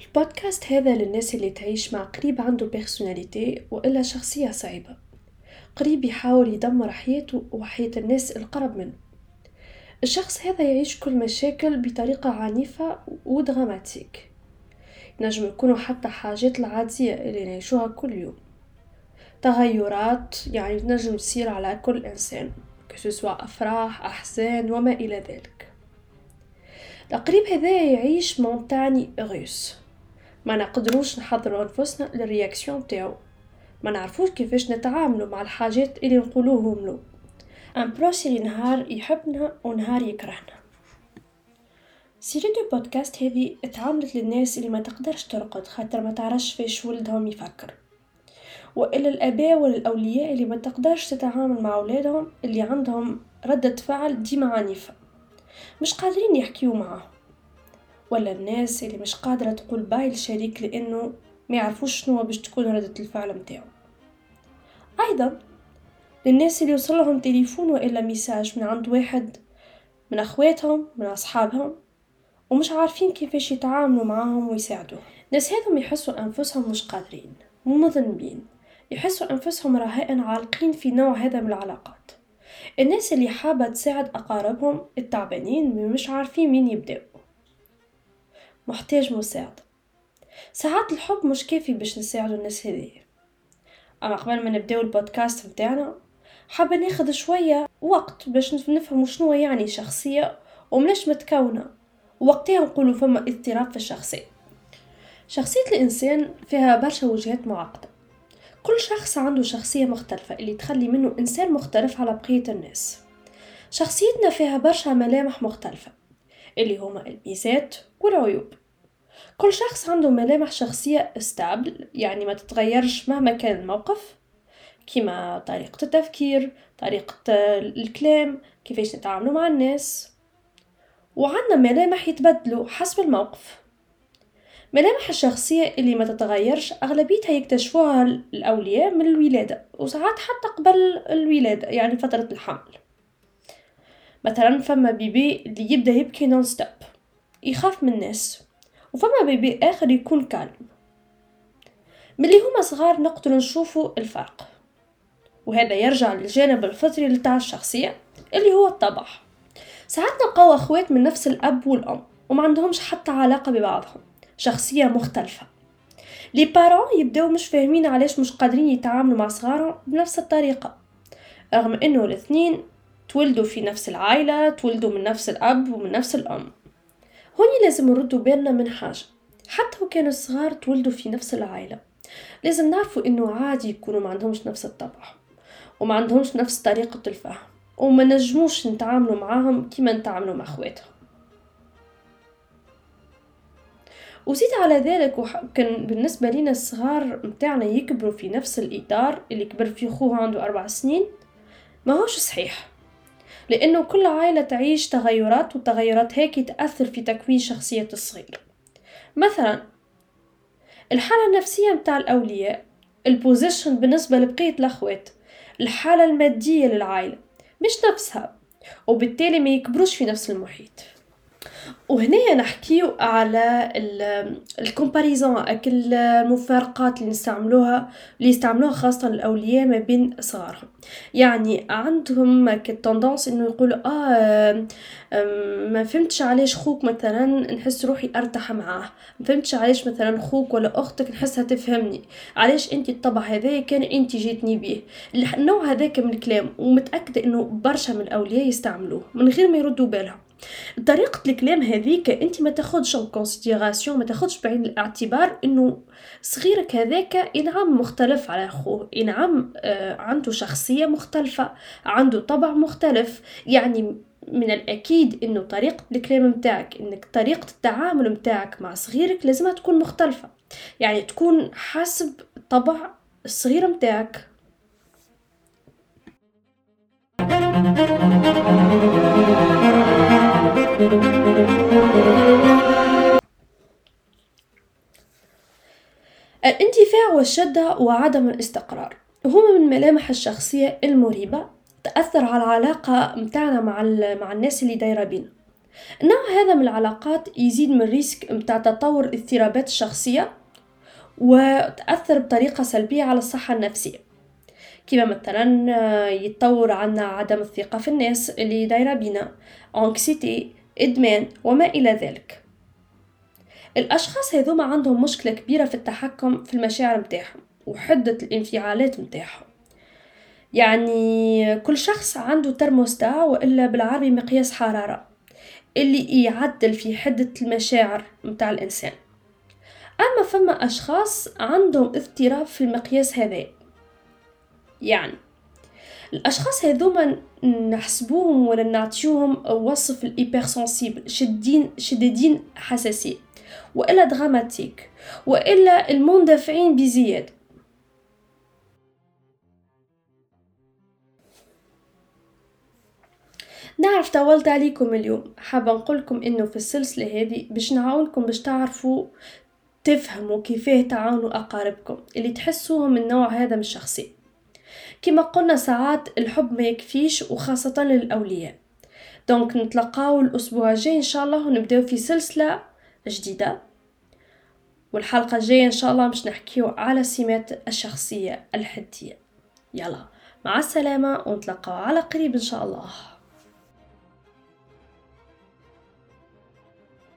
البودكاست هذا للناس اللي تعيش مع قريب عنده personnalité وإلا شخصية صعيبة. قريب يحاول يدمر حياته وحياة الناس القرب منه. الشخص هذا يعيش كل مشاكل بطريقة عنيفة و dramatique ينجم يكونوا حتى حاجات العادية اللي نعيشوها كل يوم. تغيرات يعني تنجم تصير على كل إنسان que ce soit أفراح أحزان وما إلى ذلك. القريب هذا يعيش montagnes russes ما نقدروش نحضروا أنفسنا لل réaction تاعو ما نعرفوش كيفاش نتعاملوا مع الحاجات اللي نقولوهم له. un proche اللي نهار يحبنا ونهار يكرهنا. série de podcasts هذه تعملت للناس اللي ما تقدرش ترقد خاطر ما تعرفش فيش ولدهم يفكر. وإلا الآباء والأولياء اللي ما تقدرش تتعامل مع أولادهم اللي عندهم ردة فعل ديما عنيفة. مش قادرين يحكيو معاه ولا الناس اللي مش قادرة تقول bye لشريك لأنه ما يعرفوش شنو باش تكون ردة الفعل متاعو. أيضا للناس اللي يوصلهم تليفون وإلا message من عند واحد من أخواتهم من أصحابهم ومش عارفين كيفاش يتعاملوا معاهم ويساعدوهم. الناس هذم يحسوا أنفسهم مش قادرين مذنبين يحسوا أنفسهم رهائن عالقين في نوع هذا من العلاقات. الناس اللي حابة تساعد أقاربهم التعبانين مش عارفين مين يبدأوا. محتاج مساعدة. ساعات الحب مش كافي باش نساعدو الناس هذي. أما قبل ما نبداو البودكاست متاعنا حابة ناخد شوية وقت باش نفهمو شنو يعني شخصية وملاش متكونة. وقتها نقولو فما اضطراب في الشخصية. شخصية الإنسان فيها برشا وجهات معقدة. كل شخص عنده شخصية مختلفة اللي تخلي منه إنسان مختلف على بقية الناس. شخصيتنا فيها برشا ملامح مختلفة. اللي هما الميزات والعيوب. كل شخص عنده ملامح شخصية استابل يعني ما تتغيرش مهما كان الموقف كما طريقة التفكير طريقة الكلام كيفاش نتعاملوا مع الناس. وعندنا ملامح يتبدلوا حسب الموقف. ملامح الشخصية اللي ما تتغيرش أغلبيتها يكتشفوها الأولياء من الولادة وساعات حتى قبل الولادة يعني فترة الحمل. مثلا فما بيبي اللي يبدأ يبكي نون ستوب يخاف من الناس وفما بيبي آخر يكون كالم. ملي هما صغار نقدر نشوفوا الفرق. وهذا يرجع للجانب الفطري لتاع الشخصية اللي هو الطبع. ساعات نلقاو أخوات من نفس الأب والأم وما عندهمش حتى علاقة ببعضهم شخصية مختلفة. لي بارون يبداو مش فاهمين علاش مش قادرين يتعاملوا مع صغارهم بنفس الطريقة رغم إنه الاثنين تولدوا في نفس العائلة تولدوا من نفس الأب ومن نفس الأم. هوني لازم نردوا بالنا من حاجة. حتى وكانوا صغار تولدوا في نفس العائلة. لازم نعرفوا إنه عادي يكونوا ما عندهمش نفس الطبع وما عندهمش نفس طريقة الفهم وما نجموش نتعاملوا معاهم كيما نتعاملوا مع اخواتهم وزيد على ذلك كان بالنسبة لنا الصغار متاعنا يكبروا في نفس الإطار اللي كبر فيه خوه عنده أربع سنين ما هوش صحيح. لأنه كل عائلة تعيش تغيرات والتغيرات هيك تأثر في تكوين شخصية الصغير. مثلا الحالة النفسية متاع الأولياء ال position بالنسبة لبقية الأخوات الحالة المادية للعائلة مش نفسها وبالتالي ما يكبروش في نفس المحيط. وهنا نحكيو على ال comparaison هاكل المفارقات اللي نستعملوها اللي يستعملوها خاصة الأولياء ما بين صغارهم. يعني عندهم ال tendance إنه يقولوا آه ما فهمتش علاش خوك مثلا نحس روحي أرتاح معاه. ما فهمتش علاش مثلا خوك ولا أختك نحسها تفهمني. علاش أنت الطبع هذا كان أنت جيتني بيه. النوع هذاك من الكلام ومتأكدة إنه برشا من الأولياء يستعملوه من غير ما يردوا بالهم. طريقة الكلام هذيك أنت ما تاخدش كونسيديراسيون ما تاخدش بعين الاعتبار إنه صغيرك هذاك انعم مختلف على أخوه انعم آه عنده شخصية مختلفة عنده طبع مختلف. يعني من الأكيد إنه طريقة الكلام متاعك إنك طريقة التعامل متاعك مع صغيرك لازم تكون مختلفة. يعني تكون حسب طبع الصغير متاعك. والشدة وعدم الاستقرار. هما من ملامح الشخصية المريبة تأثر على العلاقة متاعنا مع, مع الناس اللي دايرة بينا. النوع هذا من العلاقات يزيد من ريسك متاع تطور اضطرابات الشخصية وتأثر بطريقة سلبية على الصحة النفسية. كما مثلا يتطور عنا عدم الثقة في الناس اللي دايرة بينا أنكسيتي إدمان وما إلى ذلك. الأشخاص هذوما عندهم مشكلة كبيرة في التحكم في المشاعر متاعهم وحدة الانفعالات متاعهم. يعني كل شخص عنده ترموستا وإلا بالعربي مقياس حرارة اللي يعدل في حدة المشاعر متاع الإنسان. أما فما أشخاص عندهم اضطراب في المقياس هذا. يعني الأشخاص هذوما نحسبوهم ولا نعطيوهم وصف الإيبر سنسيبل شدين شديدين حساسية وإلا دراماتيك وإلا المندفعين بزيادة نعرف طولت عليكم اليوم. حابة نقولكم إنه في السلسلة هذه باش نعاونكم باش تعرفوا تفهموا كيفاه تعاونوا أقاربكم اللي تحسوهم من النوع هذا من الشخصية كما قلنا ساعات الحب ما يكفيش وخاصة للأولياء. دونك نتلقاو الأسبوع الجاي إن شاء الله ونبداو في سلسلة جديدة. والحلقة الجاية إن شاء الله باش نحكيو على سمات الشخصية الحدية. يلا مع السلامة ونتلقاو على قريب إن شاء الله.